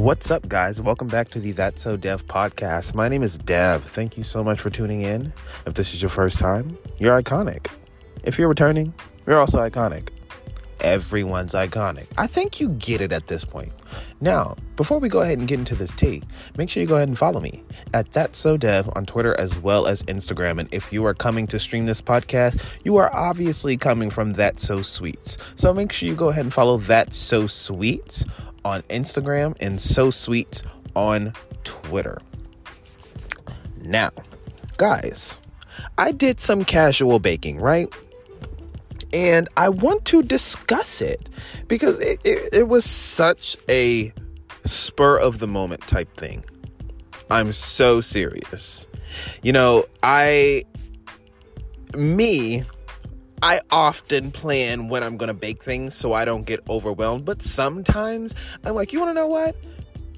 What's up, guys? Welcome back to the That's So Dev podcast. My name is Dev. Thank you so much for tuning in. If this is your first time, you're iconic. If you're returning, you're also iconic. Everyone's iconic. I think you get it at this point. Now, before we go ahead and get into this tea, make sure you go ahead and follow me at That's So Dev on Twitter as well as Instagram. And if you are coming to stream this podcast, you are obviously coming from That's So Sweets. So make sure you go ahead and follow That's So Sweets on Instagram and So Sweets on Twitter. Now, guys, I did some casual baking, right? and I want to discuss it because it, it, it, was such a spur of the moment type thing. I'm so serious. You know, I, me, I often plan when I'm gonna bake things so I don't get overwhelmed, but sometimes I'm like, you wanna know what?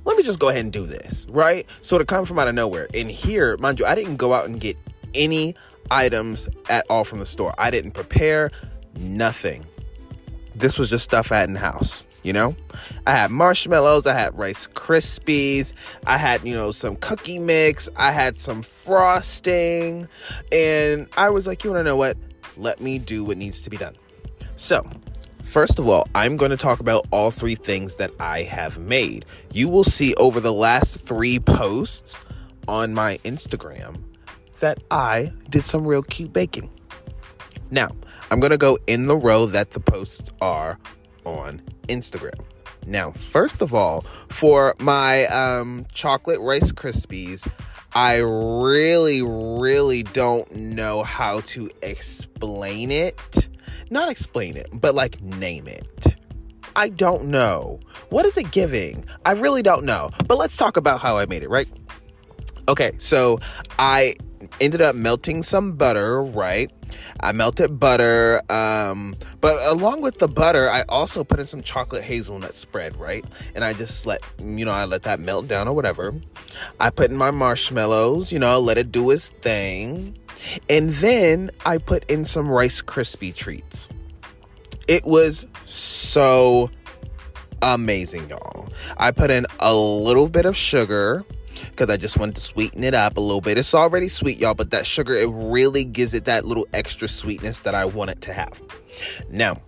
Let me just go ahead and do this, right? So to come from out of nowhere. And here, mind you, I didn't go out and get any items at all from the store. I didn't prepare nothing. This was just stuff I had in house, you know? I had marshmallows, I had Rice Krispies, I had, you know, some cookie mix, I had some frosting, and I was like, you wanna know what? Let me do what needs to be done. So, First of all, I'm going to talk about all three things that I have made. You will see over the last three posts on my Instagram that I did some real cute baking. Now, I'm going to go in the row that the posts are on Instagram. Now, first of all, for my um, chocolate Rice Krispies, I really, really don't know how to explain it. Not explain it, but like name it. I don't know. What is it giving? I really don't know. But let's talk about how I made it, right? Okay, so I ended up melting some butter, right? I melted butter, um, but along with the butter, I also put in some chocolate hazelnut spread, right? And I just let, you know, I let that melt down or whatever. I put in my marshmallows, you know, let it do its thing. And then I put in some Rice Krispie treats. It was so amazing, y'all. I put in a little bit of sugar because I just wanted to sweeten it up a little bit. It's already sweet, y'all, but that sugar, it really gives it that little extra sweetness that I want it to have. Now,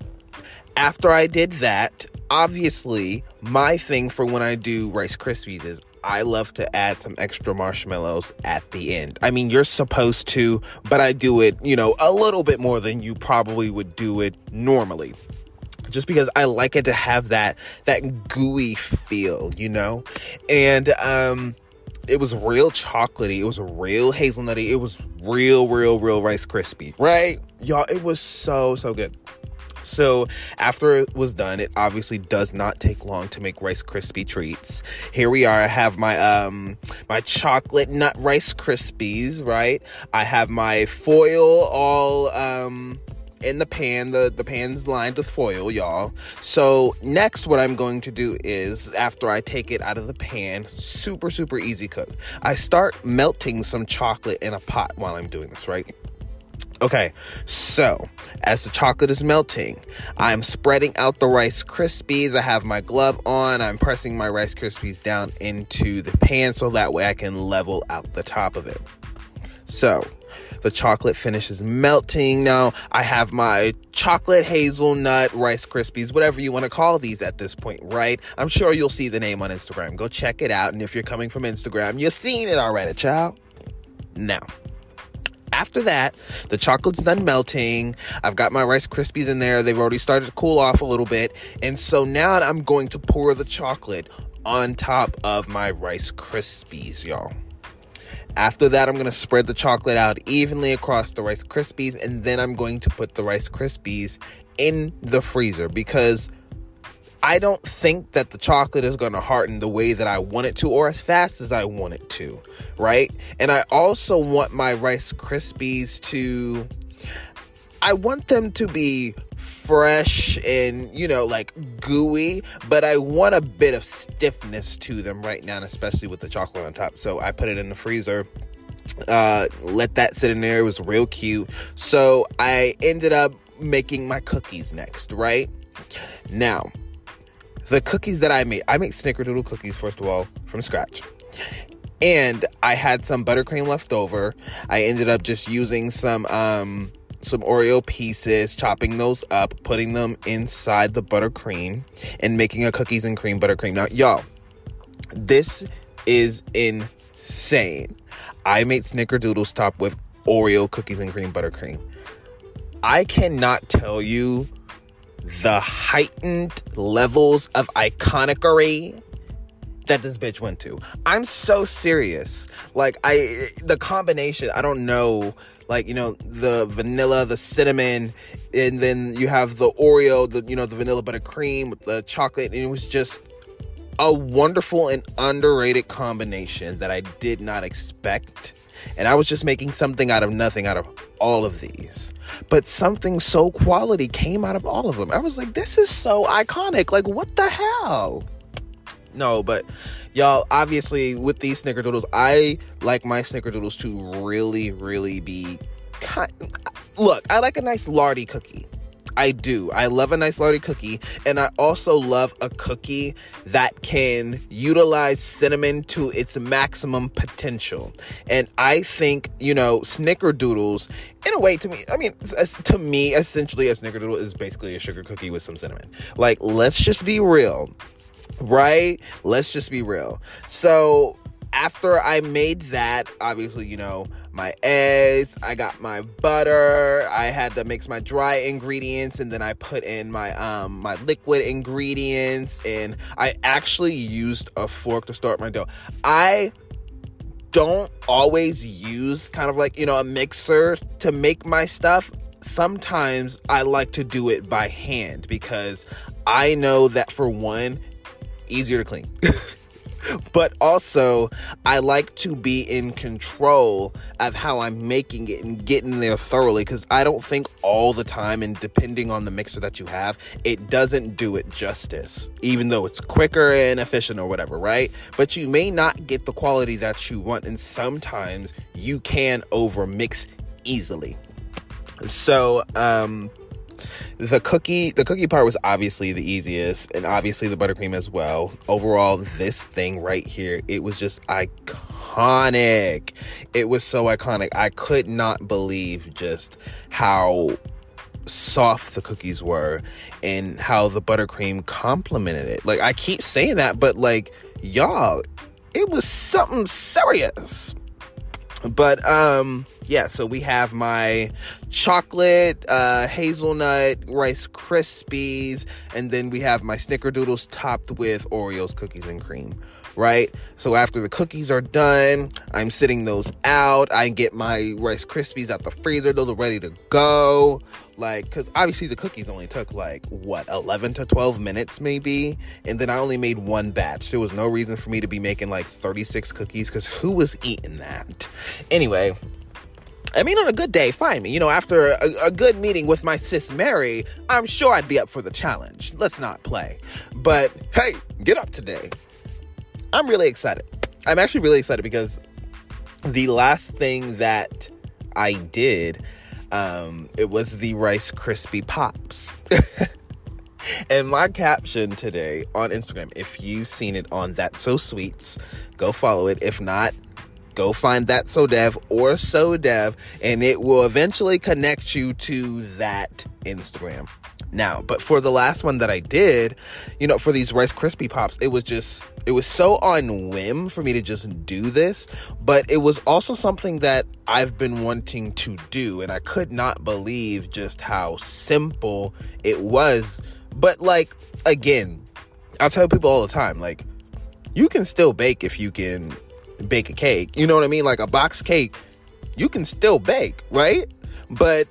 after I did that, obviously, my thing for when I do Rice Krispies is I love to add some extra marshmallows at the end. I mean, you're supposed to, but I do it, you know, a little bit more than you probably would do it normally just because I like it to have that that gooey feel, you know? And um it was real chocolatey. It was real hazelnutty. It was real, real, real Rice Krispie, right? Y'all, it was so, so good. So after it was done, it obviously does not take long to make Rice Krispie treats. Here we are. I have my um my chocolate nut Rice Krispies, right? I have my foil all um in the pan. The, the pan's lined with foil, y'all. So next what I'm going to do is after I take it out of the pan, super, super easy cook. I start melting some chocolate in a pot while I'm doing this, right? Okay, so as the chocolate is melting, I'm spreading out the Rice Krispies. I have my glove on. I'm pressing my Rice Krispies down into the pan so that way I can level out the top of it. So the chocolate finishes melting. Now I have my chocolate hazelnut Rice Krispies, whatever you want to call these at this point, right? I'm sure you'll see the name on Instagram. Go check it out. And if you're coming from Instagram, you've seen it already, child. Now, after that, the chocolate's done melting. I've got my Rice Krispies in there. They've already started to cool off a little bit. And so now I'm going to pour the chocolate on top of my Rice Krispies, y'all. After that, I'm going to spread the chocolate out evenly across the Rice Krispies, and then I'm going to put the Rice Krispies in the freezer because I don't think that the chocolate is going to harden the way that I want it to or as fast as I want it to, right? And I also want my Rice Krispies to I want them to be fresh and, you know, like gooey, but I want a bit of stiffness to them right now, especially with the chocolate on top. So I put it in the freezer. Uh, let that sit in there. It was real cute. So I ended up making my cookies next, right? Now, the cookies that I made, I make snickerdoodle cookies, first of all, from scratch. And I had some buttercream left over. I ended up just using some um some Oreo pieces, chopping those up, putting them inside the buttercream, and making a cookies and cream buttercream. Now, y'all, this is insane. I made snickerdoodles topped with Oreo cookies and cream buttercream. I cannot tell you the heightened levels of iconicery that this bitch went to. I'm so serious. Like I the combination, I don't know like you know the vanilla the cinnamon and then you have the oreo the you know the vanilla buttercream with the chocolate and it was just a wonderful and underrated combination that i did not expect and I was just making something out of nothing out of all of these. But something so quality came out of all of them. I was like, this is so iconic. Like, what the hell? No, but y'all, obviously, with these snickerdoodles, I like my snickerdoodles to really, really be kind. Look, I like a nice lardy cookie. I do. I love a nice lardy cookie, and I also love a cookie that can utilize cinnamon to its maximum potential. And I think, you know, snickerdoodles, in a way, to me, I mean, to me, essentially, a snickerdoodle is basically a sugar cookie with some cinnamon. Like, let's just be real, right? Let's just be real. So, after I made that, obviously, you know, my eggs, I got my butter, I had to mix my dry ingredients and then I put in my um my liquid ingredients and I actually used a fork to start my dough. I don't always use kind of like, you know, a mixer to make my stuff. Sometimes I like to do it by hand because I know that for one, easier to clean. but also I like to be in control of how I'm making it and getting there thoroughly because I don't think all the time and depending on the mixer that you have, it doesn't do it justice, even though it's quicker and efficient or whatever, right? But you may not get the quality that you want, and sometimes you can over mix easily. So, um, the cookie the cookie part was obviously the easiest and obviously the buttercream as well. Overall this thing right here it was just iconic. It was so iconic. I could not believe just how soft the cookies were and how the buttercream complemented it. Like i keep saying that but like y'all it was something serious but um yeah, so we have my chocolate uh, hazelnut Rice Krispies, and then we have my Snickerdoodles topped with Oreos cookies and cream. Right? So after the cookies are done, I'm sitting those out. I get my Rice Krispies out the freezer, those are ready to go. Like, because obviously the cookies only took like what 11 to 12 minutes, maybe, and then I only made one batch. There was no reason for me to be making like 36 cookies because who was eating that? Anyway, I mean, on a good day, find me. You know, after a, a, good meeting with my sis Mary, I'm sure I'd be up for the challenge. Let's not play. But hey, get up today. I'm really excited. I'm actually really excited because the last thing that I did, um, it was the Rice Krispie Pops. and my caption today on Instagram, if you've seen it on That So Sweets, go follow it. If not, go find that so dev or so dev and it will eventually connect you to that instagram now but for the last one that i did you know for these Rice Krispie pops it was just it was so on whim for me to just do this but it was also something that i've been wanting to do and i could not believe just how simple it was but like again i'll tell people all the time like you can still bake if you can bake a cake. You know what I mean? Like a box cake, you can still bake, right? But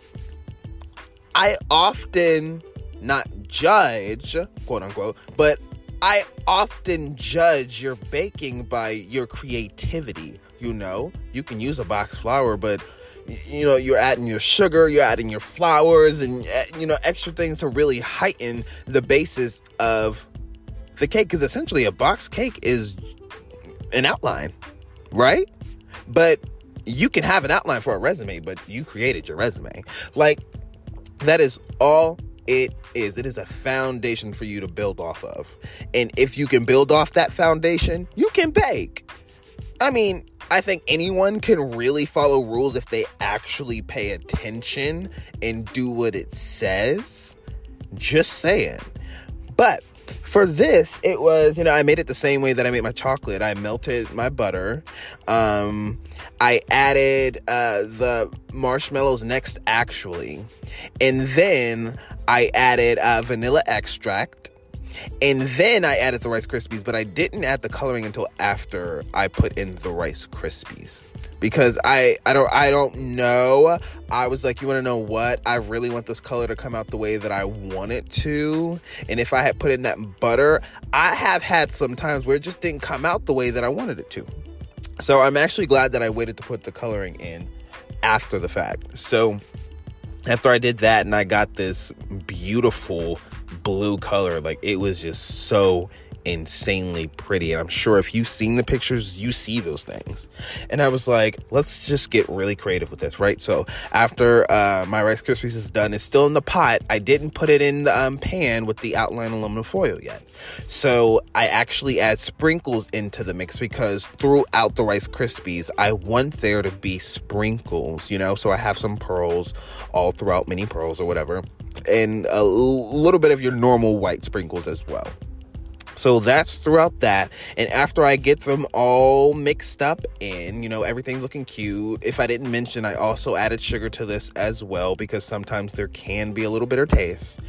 I often not judge, quote unquote, but I often judge your baking by your creativity. You know, you can use a box flour, but you know, you're adding your sugar, you're adding your flours, and eh, you know, extra things to really heighten the basis of the cake. Because essentially, a box cake is an outline right? But you can have an outline for a resume, but you created your resume. Like, that is all it is. It is a foundation for you to build off of. And if you can build off that foundation, you can bake. I mean, I think anyone can really follow rules if they actually pay attention and do what it says. Just saying. But for this, it was, you know, I made it the same way that I made my chocolate. I melted my butter. Um, I added uh, the marshmallows next, actually. And then I added uh, vanilla extract. And then I added the Rice Krispies, but I didn't add the coloring until after I put in the Rice Krispies because I I don't I don't know. I was like, you want to know what? I really want this color to come out the way that I want it to. And if I had put in that butter, I have had some times where it just didn't come out the way that I wanted it to. So I'm actually glad that I waited to put the coloring in after the fact. So after I did that and I got this beautiful blue color, like it was just so insanely pretty. And I'm sure if you've seen the pictures, you see those things. And I was like, let's just get really creative with this, right? So after uh, my Rice Krispies is done, it's still in the pot. I didn't put it in the um, pan with the outline aluminum foil yet. So I actually add sprinkles into the mix because throughout the Rice Krispies, I want there to be sprinkles, you know? So I have some pearls all throughout, mini pearls or whatever. And a little bit of your normal white sprinkles as well. So that's throughout that. And after I get them all mixed up and, you know, everything looking cute, if I didn't mention, I also added sugar to this as well because sometimes there can be a little bitter taste.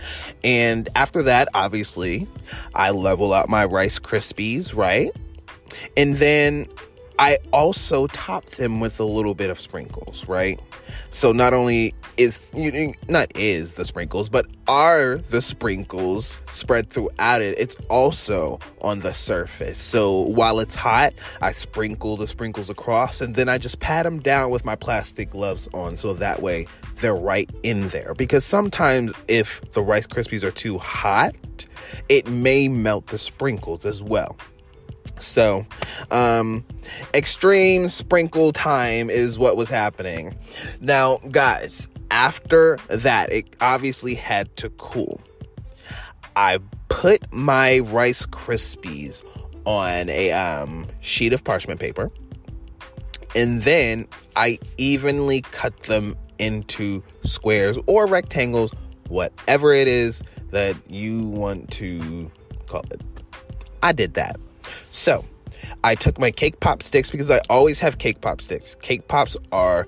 And after that, obviously, I level out my Rice Krispies, right? And then I also top them with a little bit of sprinkles, right? So not only is not is the sprinkles, but are the sprinkles spread throughout it? It's also on the surface. So while it's hot, I sprinkle the sprinkles across, and then I just pat them down with my plastic gloves on, so that way they're right in there. Because sometimes if the Rice Krispies are too hot, it may melt the sprinkles as well. So, um, extreme sprinkle time is what was happening. Now, guys, after that, it obviously had to cool. I put my Rice Krispies on a um, sheet of parchment paper, and then I evenly cut them into squares or rectangles, whatever it is that you want to call it. I did that. So I took my cake pop sticks because I always have cake pop sticks. Cake pops are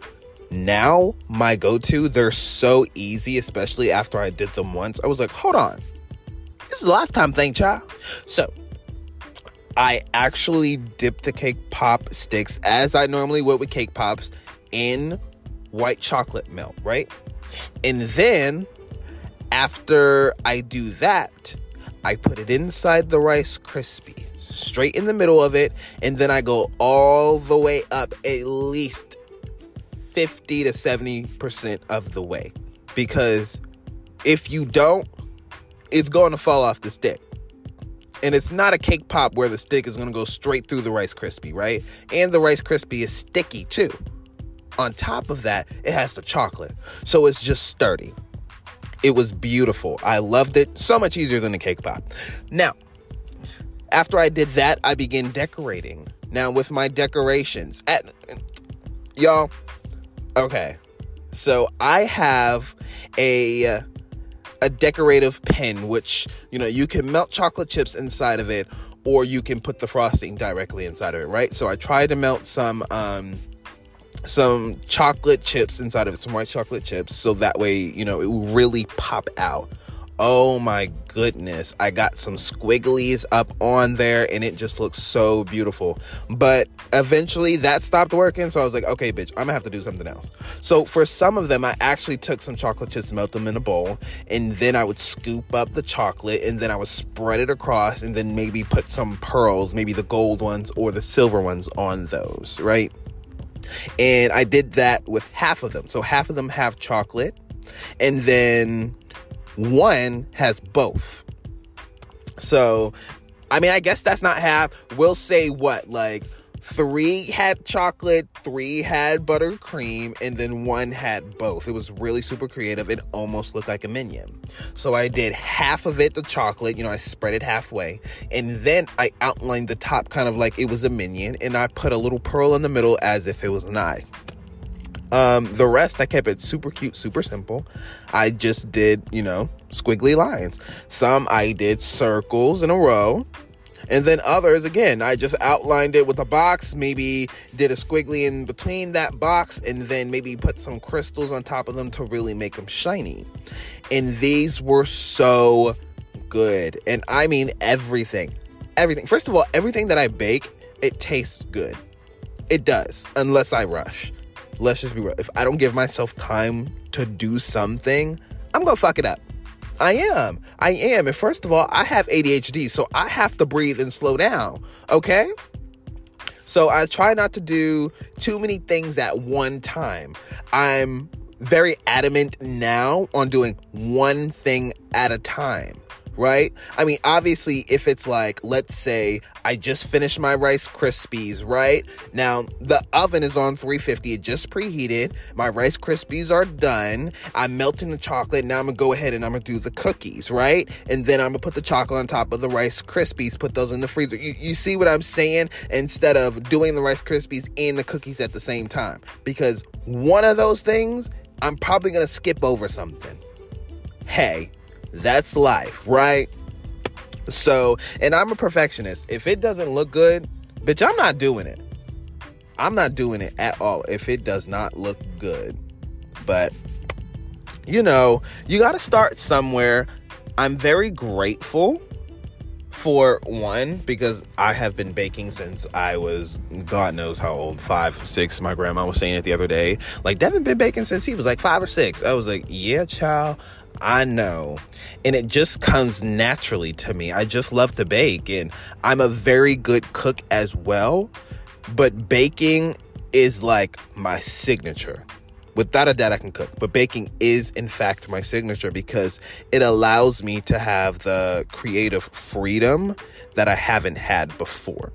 now my go to. They're so easy, especially after I did them once. I was like, hold on, this is a lifetime thing, child. So I actually dipped the cake pop sticks as I normally would with cake pops in white chocolate melt, right? And then after I do that, I put it inside the Rice Krispie straight in the middle of it, and then I go all the way up at least 50 to 70% of the way. Because if you don't, it's going to fall off the stick. And it's not a cake pop where the stick is going to go straight through the Rice Krispie, right? And the Rice Krispie is sticky too. On top of that, it has the chocolate. So it's just sturdy. It was beautiful. I loved it. So much easier than a cake pop. Now, after I did that, I began decorating. Now, with my decorations, at, y'all, okay. So I have a a decorative pen, which you know you can melt chocolate chips inside of it, or you can put the frosting directly inside of it, right? So I tried to melt some um, some chocolate chips inside of it, some white chocolate chips, so that way you know it will really pop out. Oh my goodness. I got some squigglies up on there and it just looks so beautiful. But eventually that stopped working. So I was like, okay, bitch, I'm gonna have to do something else. So for some of them, I actually took some chocolate chips, melt them in a bowl, and then I would scoop up the chocolate and then I would spread it across and then maybe put some pearls, maybe the gold ones or the silver ones on those, right? And I did that with half of them. So half of them have chocolate. And then one has both. So, I mean, I guess that's not half. We'll say what, like three had chocolate, three had buttercream, and then one had both. It was really super creative. It almost looked like a minion. So I did half of it, the chocolate, you know, I spread it halfway, and then I outlined the top kind of like it was a minion, and I put a little pearl in the middle as if it was an eye. Um, the rest, I kept it super cute, super simple. I just did, you know, squiggly lines. Some I did circles in a row. And then others, again, I just outlined it with a box, maybe did a squiggly in between that box, and then maybe put some crystals on top of them to really make them shiny. And these were so good. And I mean everything. Everything. First of all, everything that I bake, it tastes good. It does, unless I rush. Let's just be real. If I don't give myself time to do something, I'm gonna fuck it up. I am. I am. And first of all, I have ADHD, so I have to breathe and slow down. Okay? So I try not to do too many things at one time. I'm very adamant now on doing one thing at a time right? I mean, obviously, if it's like, let's say I just finished my Rice Krispies, right? Now, the oven is on 350, it just preheated. My Rice Krispies are done. I'm melting the chocolate. Now I'm gonna go ahead and I'm gonna do the cookies, right? And then I'm gonna put the chocolate on top of the Rice Krispies, put those in the freezer. You, you see what I'm saying? Instead of doing the Rice Krispies and the cookies at the same time. Because one of those things, I'm probably gonna skip over something. Hey, that's life, right? So, and I'm a perfectionist. If it doesn't look good, bitch, I'm not doing it. I'm not doing it at all if it does not look good. But, you know, you got to start somewhere. I'm very grateful for one because I have been baking since I was God knows how old five six my grandma was saying it the other day like Devin been baking since he was like five or six I was like yeah child I know. And it just comes naturally to me. I just love to bake and I'm a very good cook as well. But baking is like my signature. Without a doubt, I can cook, but baking is in fact my signature because it allows me to have the creative freedom that I haven't had before.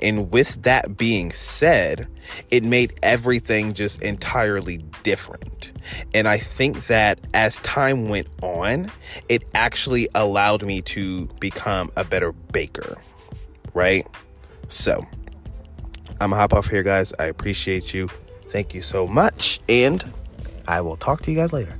And with that being said, it made everything just entirely different. And I think that as time went on, it actually allowed me to become a better baker, right? So, I'm gonna hop off here, guys. I appreciate you. Thank you so much. And I will talk to you guys later.